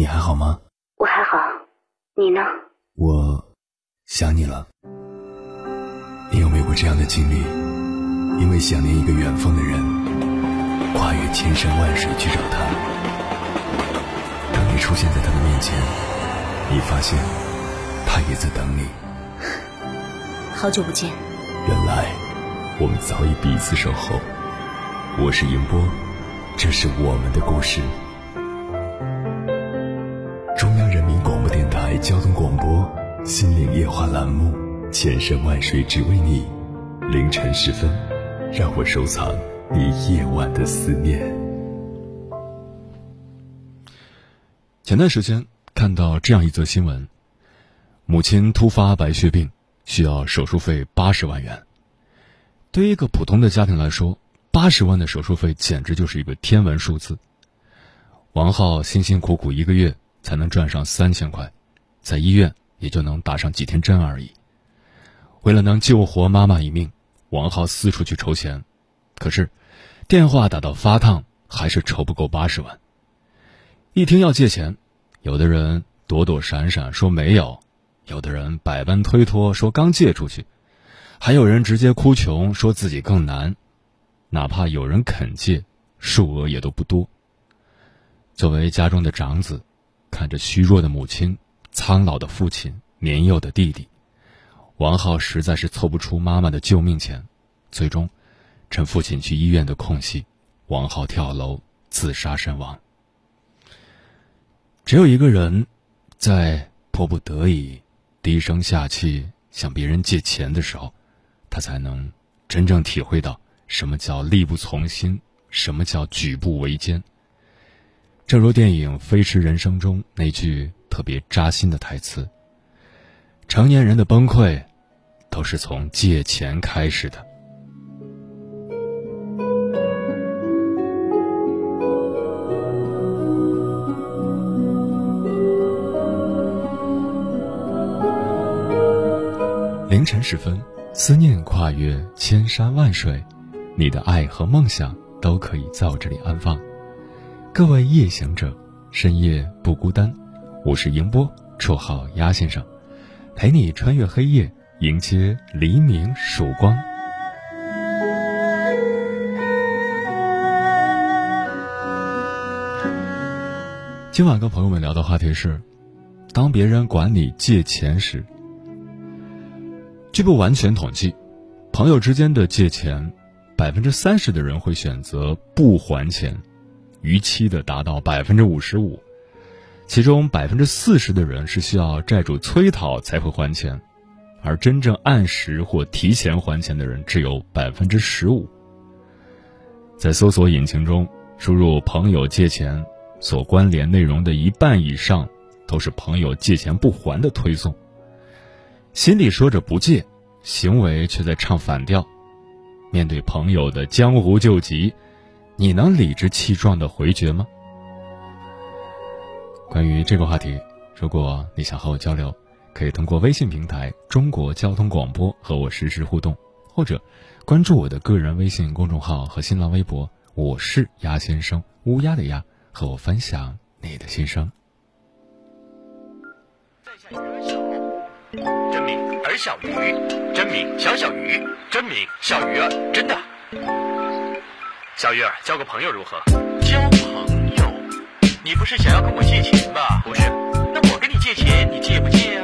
你还好吗？我还好，你呢？我想你了。你有没有过这样的经历？因为想念一个远方的人，跨越千山万水去找他。当你出现在他的面前，你发现他也在等你。好久不见。原来我们早已彼此守候。我是迎波，这是我们的故事。交通广播《心灵夜话》栏目，千山万水只为你。凌晨时分，让我收藏你夜晚的思念。前段时间看到这样一则新闻：母亲突发白血病，需要手术费八十万元。对于一个普通的家庭来说，八十万的手术费简直就是一个天文数字。王浩辛辛苦苦一个月。才能赚上三千块，在医院也就能打上几天针而已。为了能救活妈妈一命，王浩四处去筹钱，可是电话打到发烫，还是筹不够八十万。一听要借钱，有的人躲躲闪闪说没有，有的人百般推脱说刚借出去，还有人直接哭穷说自己更难。哪怕有人肯借，数额也都不多。作为家中的长子。看着虚弱的母亲、苍老的父亲、年幼的弟弟，王浩实在是凑不出妈妈的救命钱，最终，趁父亲去医院的空隙，王浩跳楼自杀身亡。只有一个人，在迫不得已低声下气向别人借钱的时候，他才能真正体会到什么叫力不从心，什么叫举步维艰。正如电影《飞驰人生》中那句特别扎心的台词：“成年人的崩溃，都是从借钱开始的。”凌晨时分，思念跨越千山万水，你的爱和梦想都可以在我这里安放。各位夜行者，深夜不孤单。我是迎波，绰号鸭先生，陪你穿越黑夜，迎接黎明曙光。今晚跟朋友们聊的话题是：当别人管你借钱时，据不完全统计，朋友之间的借钱，百分之三十的人会选择不还钱。逾期的达到百分之五十五，其中百分之四十的人是需要债主催讨才会还钱，而真正按时或提前还钱的人只有百分之十五。在搜索引擎中输入“朋友借钱”，所关联内容的一半以上都是朋友借钱不还的推送。心里说着不借，行为却在唱反调。面对朋友的江湖救急。你能理直气壮的回绝吗？关于这个话题，如果你想和我交流，可以通过微信平台“中国交通广播”和我实时互动，或者关注我的个人微信公众号和新浪微博“我是鸭先生”，乌鸦的鸭，和我分享你的心声。在下儿小，真名儿小鱼，真名小小鱼，真名小鱼儿，真的。小鱼儿，交个朋友如何？你不是想要跟我借钱吧？不是，那我跟你借钱，你借不借呀？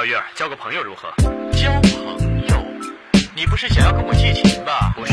小玉，交个朋友如何？交朋友？你不是想要跟我借钱吧？不是，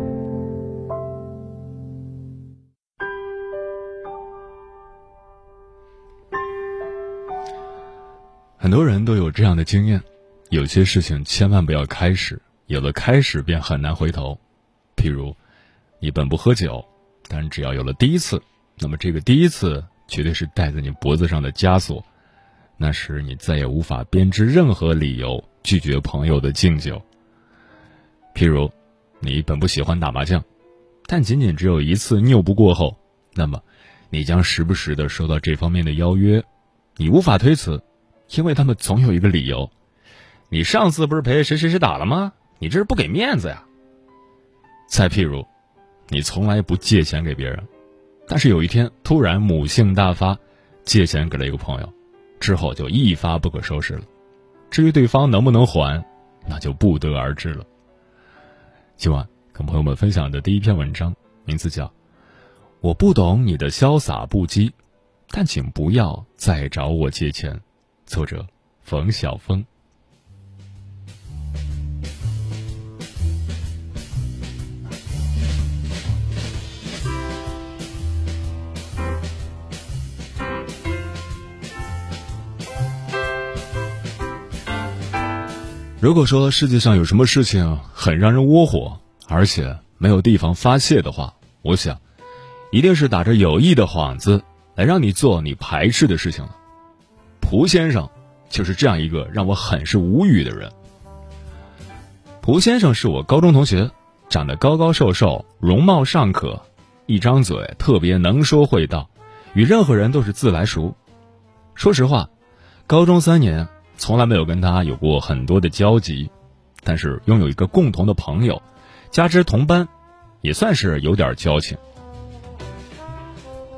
很多人都有这样的经验，有些事情千万不要开始，有了开始便很难回头。譬如，你本不喝酒，但只要有了第一次，那么这个第一次绝对是戴在你脖子上的枷锁，那时你再也无法编织任何理由拒绝朋友的敬酒。譬如，你本不喜欢打麻将，但仅仅只有一次拗不过后，那么你将时不时的收到这方面的邀约，你无法推辞。因为他们总有一个理由，你上次不是陪谁谁谁打了吗？你这是不给面子呀。再譬如，你从来不借钱给别人，但是有一天突然母性大发，借钱给了一个朋友，之后就一发不可收拾了。至于对方能不能还，那就不得而知了。今晚跟朋友们分享的第一篇文章，名字叫《我不懂你的潇洒不羁，但请不要再找我借钱》。作者冯晓峰。如果说世界上有什么事情很让人窝火，而且没有地方发泄的话，我想，一定是打着有意的幌子来让你做你排斥的事情了。蒲先生就是这样一个让我很是无语的人。蒲先生是我高中同学，长得高高瘦瘦，容貌尚可，一张嘴特别能说会道，与任何人都是自来熟。说实话，高中三年从来没有跟他有过很多的交集，但是拥有一个共同的朋友，加之同班，也算是有点交情。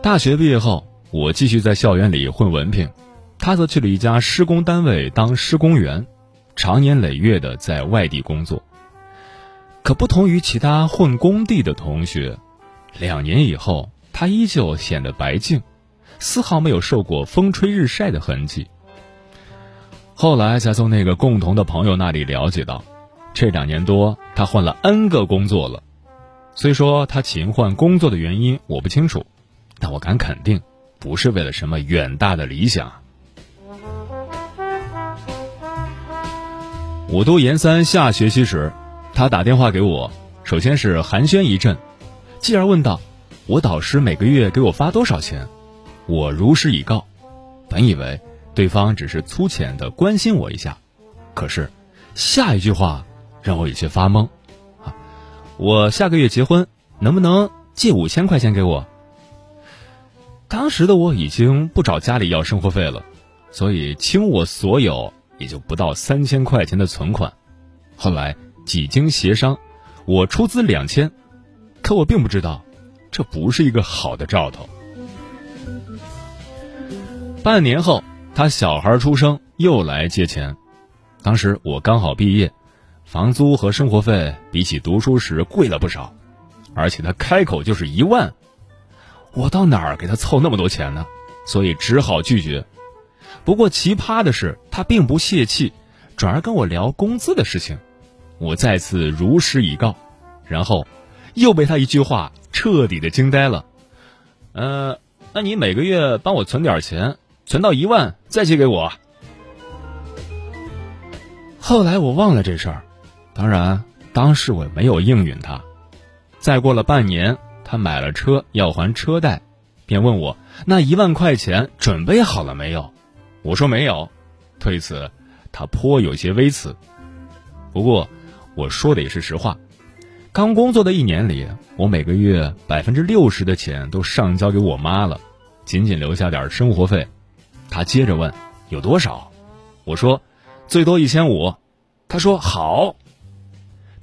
大学毕业后，我继续在校园里混文凭。他则去了一家施工单位当施工员，常年累月的在外地工作。可不同于其他混工地的同学，两年以后，他依旧显得白净，丝毫没有受过风吹日晒的痕迹。后来才从那个共同的朋友那里了解到，这两年多他换了 N 个工作了。虽说他勤换工作的原因我不清楚，但我敢肯定，不是为了什么远大的理想。我读研三下学期时，他打电话给我，首先是寒暄一阵，继而问道：“我导师每个月给我发多少钱？”我如实以告。本以为对方只是粗浅的关心我一下，可是下一句话让我有些发懵。啊，我下个月结婚，能不能借五千块钱给我？当时的我已经不找家里要生活费了，所以倾我所有也就不到三千块钱的存款。后来几经协商，我出资两千，可我并不知道，这不是一个好的兆头。半年后，他小孩出生又来借钱，当时我刚好毕业，房租和生活费比起读书时贵了不少，而且他开口就是一万。我到哪儿给他凑那么多钱呢？所以只好拒绝。不过奇葩的是，他并不泄气，转而跟我聊工资的事情。我再次如实以告，然后又被他一句话彻底的惊呆了。呃，那你每个月帮我存点钱，存到一万再借给我。后来我忘了这事儿，当然当时我没有应允他。再过了半年。他买了车要还车贷，便问我那一万块钱准备好了没有？我说没有。对此，他颇有些微词。不过，我说的也是实话。刚工作的一年里，我每个月百分之六十的钱都上交给我妈了，仅仅留下点生活费。他接着问有多少？我说最多一千五。他说好。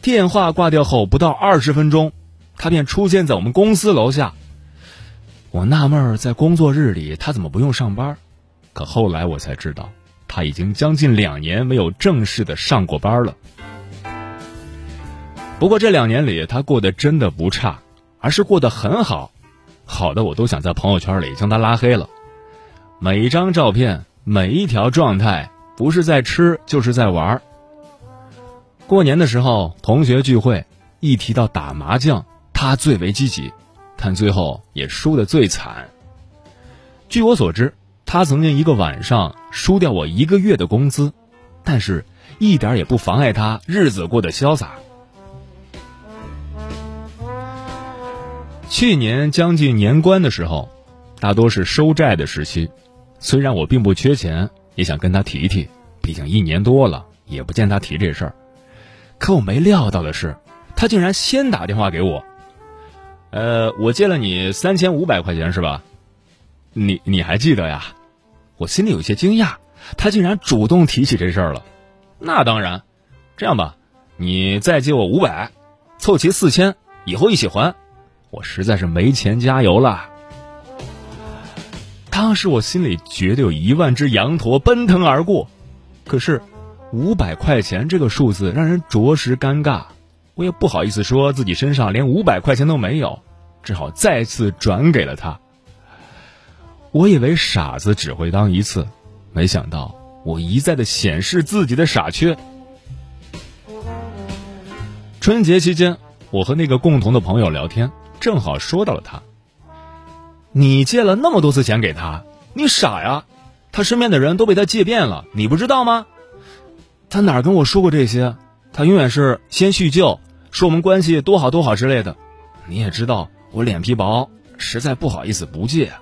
电话挂掉后不到二十分钟。他便出现在我们公司楼下。我纳闷儿，在工作日里他怎么不用上班？可后来我才知道，他已经将近两年没有正式的上过班了。不过这两年里，他过得真的不差，而是过得很好，好的我都想在朋友圈里将他拉黑了。每一张照片，每一条状态，不是在吃就是在玩。过年的时候，同学聚会，一提到打麻将。他最为积极，但最后也输得最惨。据我所知，他曾经一个晚上输掉我一个月的工资，但是一点也不妨碍他日子过得潇洒。去年将近年关的时候，大多是收债的时期。虽然我并不缺钱，也想跟他提提，毕竟一年多了也不见他提这事儿。可我没料到的是，他竟然先打电话给我。呃，我借了你三千五百块钱是吧？你你还记得呀？我心里有些惊讶，他竟然主动提起这事儿了。那当然，这样吧，你再借我五百，凑齐四千，以后一起还。我实在是没钱加油了。当时我心里觉得有一万只羊驼奔腾而过，可是五百块钱这个数字让人着实尴尬。我也不好意思说自己身上连五百块钱都没有，只好再次转给了他。我以为傻子只会当一次，没想到我一再的显示自己的傻缺。春节期间，我和那个共同的朋友聊天，正好说到了他。你借了那么多次钱给他，你傻呀？他身边的人都被他借遍了，你不知道吗？他哪跟我说过这些？他永远是先叙旧。说我们关系多好多好之类的，你也知道我脸皮薄，实在不好意思不借。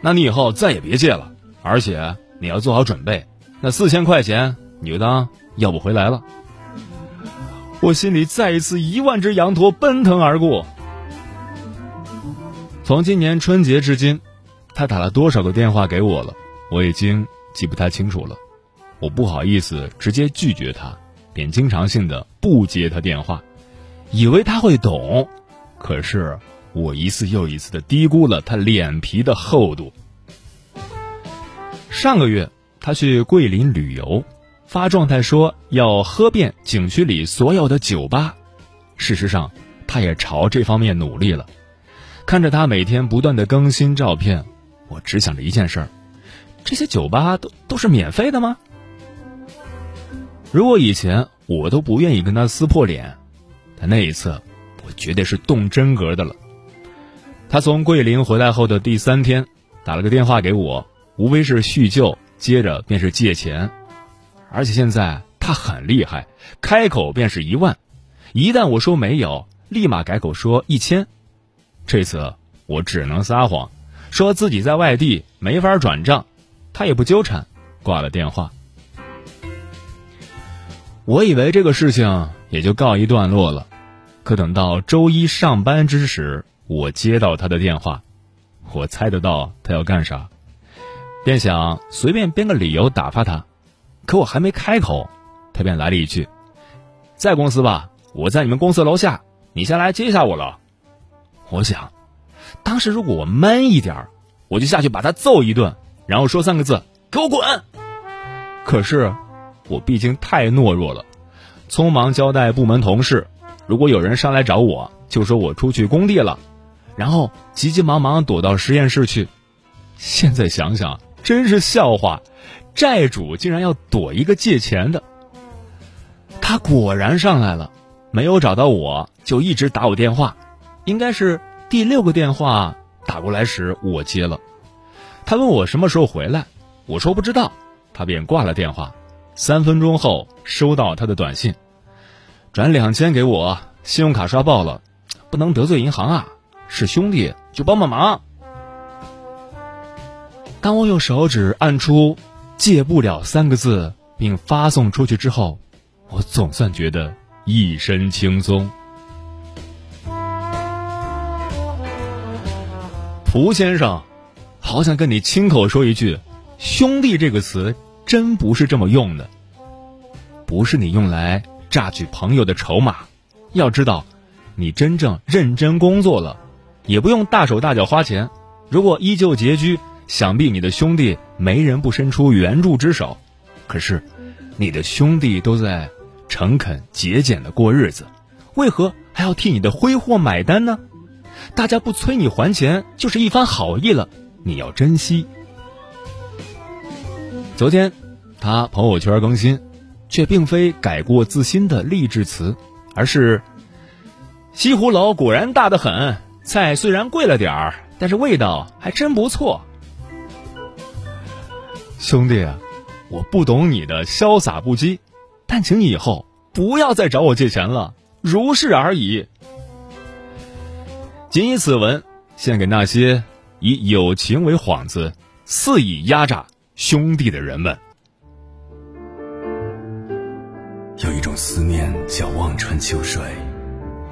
那你以后再也别借了，而且你要做好准备，那四千块钱你就当要不回来了。我心里再一次一万只羊驼奔腾而过。从今年春节至今，他打了多少个电话给我了，我已经记不太清楚了。我不好意思直接拒绝他。便经常性的不接他电话，以为他会懂，可是我一次又一次的低估了他脸皮的厚度。上个月他去桂林旅游，发状态说要喝遍景区里所有的酒吧，事实上他也朝这方面努力了。看着他每天不断的更新照片，我只想着一件事儿：这些酒吧都都是免费的吗？如果以前我都不愿意跟他撕破脸，但那一次，我绝对是动真格的了。他从桂林回来后的第三天，打了个电话给我，无非是叙旧，接着便是借钱，而且现在他很厉害，开口便是一万，一旦我说没有，立马改口说一千。这次我只能撒谎，说自己在外地没法转账，他也不纠缠，挂了电话。我以为这个事情也就告一段落了，可等到周一上班之时，我接到他的电话，我猜得到他要干啥，便想随便编个理由打发他。可我还没开口，他便来了一句：“在公司吧，我在你们公司楼下，你先来接一下我了。”我想，当时如果我闷一点我就下去把他揍一顿，然后说三个字：“给我滚！”可是，我毕竟太懦弱了，匆忙交代部门同事，如果有人上来找我，就说我出去工地了，然后急急忙忙躲到实验室去。现在想想，真是笑话。债主竟然要躲一个借钱的，他果然上来了，没有找到我就一直打我电话，应该是第六个电话打过来时我接了，他问我什么时候回来，我说不知道，他便挂了电话。三分钟后收到他的短信，转两千给我，信用卡刷爆了，不能得罪银行啊，是兄弟就帮帮忙。当我用手指按出。戒不了三个字，并发送出去之后，我总算觉得一身轻松。蒲先生，好想跟你亲口说一句：“兄弟”这个词真不是这么用的，不是你用来榨取朋友的筹码。要知道，你真正认真工作了，也不用大手大脚花钱。如果依旧拮据，想必你的兄弟没人不伸出援助之手，可是，你的兄弟都在诚恳节俭的过日子，为何还要替你的挥霍买单呢？大家不催你还钱，就是一番好意了，你要珍惜。昨天，他朋友圈更新，却并非改过自新的励志词，而是：西湖楼果然大得很，菜虽然贵了点儿，但是味道还真不错。兄弟，我不懂你的潇洒不羁，但请你以后不要再找我借钱了，如是而已。仅以此文献给那些以友情为幌子，肆意压榨兄弟的人们。有一种思念叫望穿秋水，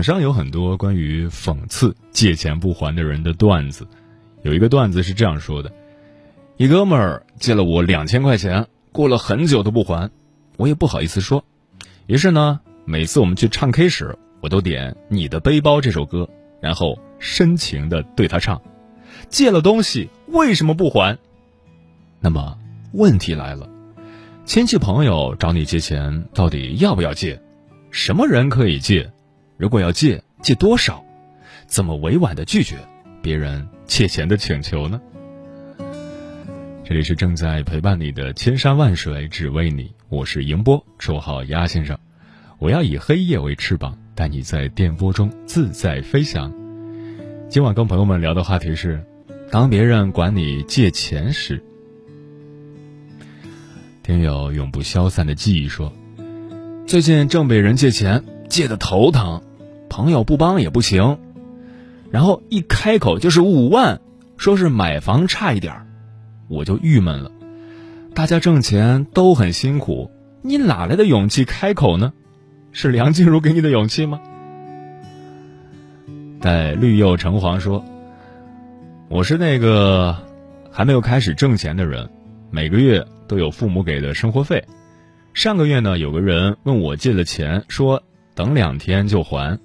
网上有很多关于讽刺借钱不还的人的段子，有一个段子是这样说的：一哥们儿借了我两千块钱，过了很久都不还，我也不好意思说。于是呢，每次我们去唱 K 时，我都点《你的背包》这首歌，然后深情的对他唱：借了东西为什么不还？那么问题来了，亲戚朋友找你借钱，到底要不要借？什么人可以借？如果要借，借多少？怎么委婉的拒绝别人借钱的请求呢？这里是正在陪伴你的千山万水，只为你。我是迎波，绰号鸭先生。我要以黑夜为翅膀，带你在电波中自在飞翔。今晚跟朋友们聊的话题是：当别人管你借钱时。听友永不消散的记忆说，最近正被人借钱，借的头疼。朋友不帮也不行，然后一开口就是五万，说是买房差一点儿，我就郁闷了。大家挣钱都很辛苦，你哪来的勇气开口呢？是梁静茹给你的勇气吗？待绿釉橙黄说：“我是那个还没有开始挣钱的人，每个月都有父母给的生活费。上个月呢，有个人问我借了钱，说等两天就还。”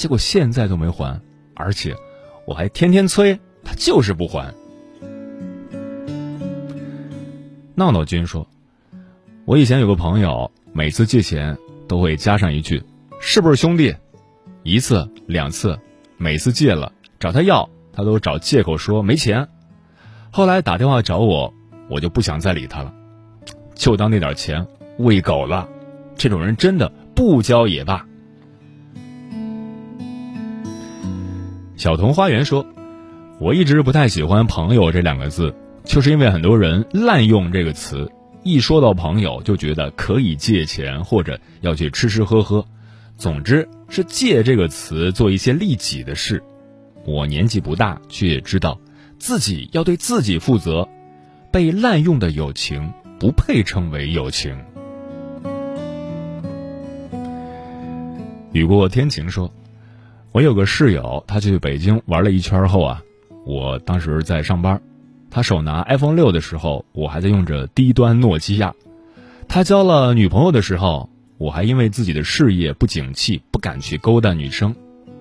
结果现在都没还，而且我还天天催他，就是不还。闹闹君说：“我以前有个朋友，每次借钱都会加上一句‘是不是兄弟’，一次两次，每次借了找他要，他都找借口说没钱。后来打电话找我，我就不想再理他了，就当那点钱喂狗了。这种人真的不交也罢。小童花园说：“我一直不太喜欢‘朋友’这两个字，就是因为很多人滥用这个词，一说到朋友就觉得可以借钱或者要去吃吃喝喝，总之是借这个词做一些利己的事。我年纪不大，却也知道自己要对自己负责。被滥用的友情不配称为友情。”雨过天晴说。我有个室友，他去北京玩了一圈后啊，我当时在上班，他手拿 iPhone 六的时候，我还在用着低端诺基亚。他交了女朋友的时候，我还因为自己的事业不景气，不敢去勾搭女生。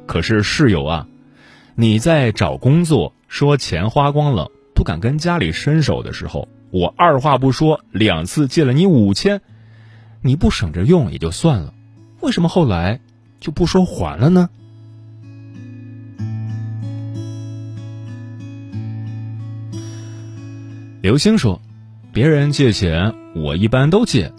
可是室友啊，你在找工作说钱花光了，不敢跟家里伸手的时候，我二话不说两次借了你五千，你不省着用也就算了，为什么后来就不说还了呢？刘星说：“别人借钱，我一般都借。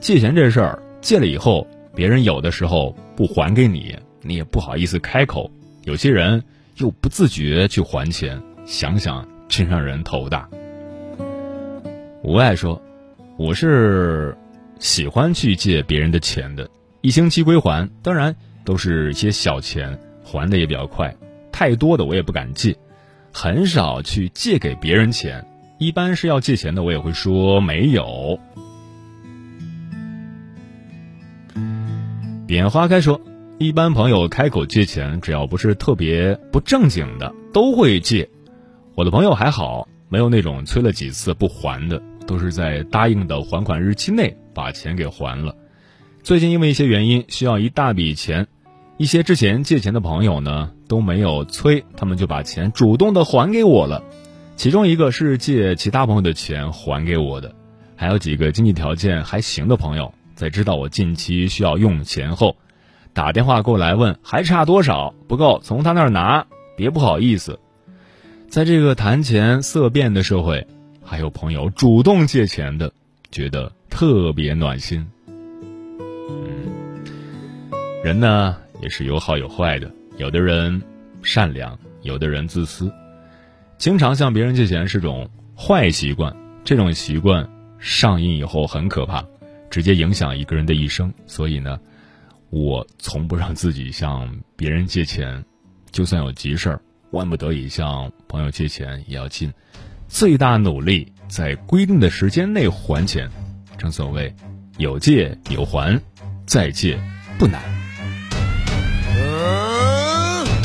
借钱这事儿，借了以后，别人有的时候不还给你，你也不好意思开口。有些人又不自觉去还钱，想想真让人头大。”无爱说：“我是喜欢去借别人的钱的，一星期归还，当然都是一些小钱，还的也比较快。太多的我也不敢借，很少去借给别人钱。”一般是要借钱的，我也会说没有。点花开说，一般朋友开口借钱，只要不是特别不正经的，都会借。我的朋友还好，没有那种催了几次不还的，都是在答应的还款日期内把钱给还了。最近因为一些原因需要一大笔钱，一些之前借钱的朋友呢都没有催，他们就把钱主动的还给我了。其中一个是借其他朋友的钱还给我的，还有几个经济条件还行的朋友，在知道我近期需要用钱后，打电话过来问还差多少，不够从他那儿拿，别不好意思。在这个谈钱色变的社会，还有朋友主动借钱的，觉得特别暖心。嗯，人呢也是有好有坏的，有的人善良，有的人自私。经常向别人借钱是种坏习惯，这种习惯上瘾以后很可怕，直接影响一个人的一生。所以呢，我从不让自己向别人借钱，就算有急事儿，万不得已向朋友借钱，也要尽最大努力在规定的时间内还钱。正所谓，有借有还，再借不难。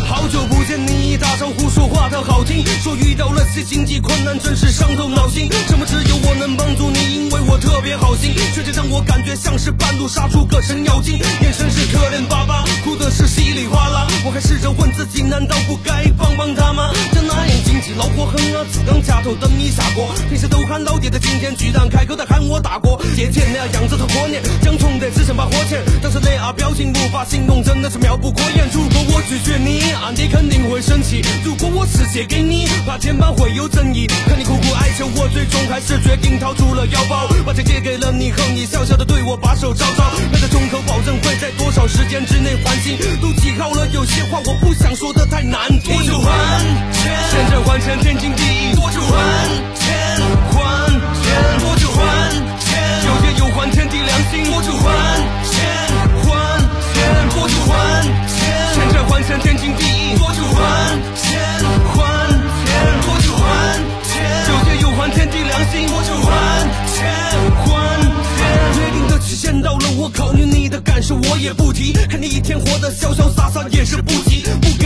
好久不打招呼说话特好听，说遇到了些经济困难，真是伤透脑筋。什么只有我能帮助你，因为我特别好心，却让我感觉像是半路杀出个程咬金，眼神是可怜巴巴，哭的是稀里哗啦。我还试着问自己，难道不该帮帮他吗？老火，恨啊，只能家头等你下锅。平时都喊老爹的，今天居然开口的喊我大哥。借钱那样子头过年，讲穷的只剩把火钱。当时那啊表情无法形容，真的是妙不可言。如果我拒绝你啊，你肯定会生气。如果我是借给你，怕前半会有争议。看你苦苦哀求，我最终还是决定掏出了腰包，把钱借给了你后，你笑笑的对我把手招招，那个重口保证会在多少时间之内还清。都记好了，有些话我不想说的太难听。我就还钱？现在还钱天经地义。多久还钱？还钱？多久还钱？有借有还，天地良心。多久还钱？还钱？多久还钱？欠债还钱天经地义。还钱，还钱，多久还钱？有借有还，天地良心，多久还钱？还钱。约定的期限到了，我考虑你的感受，我也不提。看你一天活得潇潇洒洒，也是不急。不给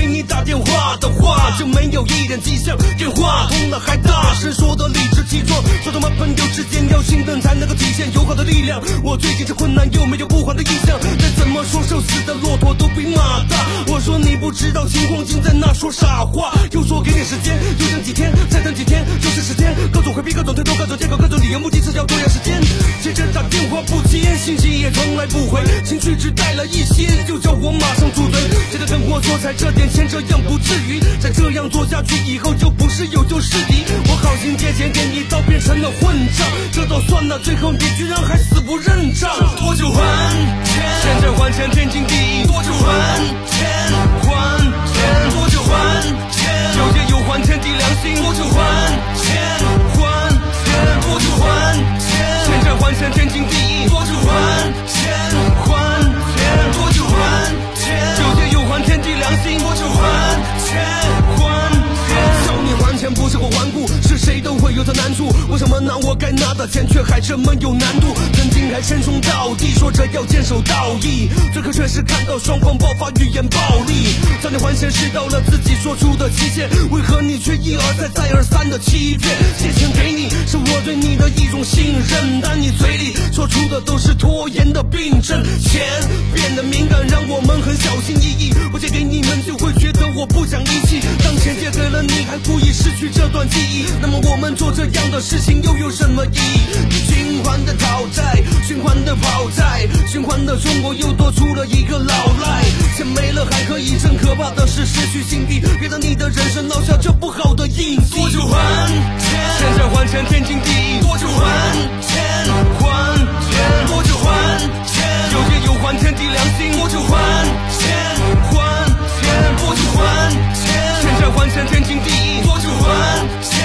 电话的话，就没有一点迹象。电话通了还大声说的理直气壮，说他妈朋友之间要心疼才能够体现友好的力量。我最近这困难，又没有不还的印象？再怎么说，瘦死的骆驼都比马大。我说你不知道情况，竟在那说傻话。又说给点时间，就等几天，再等几天就是时间。各种回避，各种推脱，各种借口，各种理由，目的是要拖延时间。接着打电话。不接，信息也从来不回，情绪只带了一些，就叫我马上住嘴。记得跟我说，才这点钱，这样不至于。再这样做下去，以后就不是友就是敌。我好心借钱给你，倒变成了混账，这都算了，最后你居然还死不认账。多久还钱？现在还钱天经地义。多久还钱？还钱。多久还钱？有借有还，天地良心。多久还钱？还钱。多久还钱？现在还钱天经地义。多久还钱？还钱。多久还钱？one. 有的难处。为什么拿我该拿的钱却还这么有难度？曾经还称兄道弟，说着要坚守道义，最后却是看到双方爆发语言暴力。叫你还钱是到了自己说出的期限，为何你却一而再再而三的欺骗？借钱给你是我对你的一种信任，但你嘴里说出的都是拖延的病症。钱变得敏感，让我们很小心翼翼。我借给你们就会觉得我不讲义气，当钱借给了你，还故意失去这段记忆，那么我们做这样的事情又有什么意义？循环的讨债，循环的跑债，循环的中国又多出了一个老赖。钱没了还可以挣，可怕的是失去心地，别让你的人生烙下这不好的印记。多久还钱？欠债还钱天经地义。多久还钱？还钱？多久还钱？有借有还，天地良心。多久还钱？还钱？多久还钱？欠债还钱天经地义。多久还钱？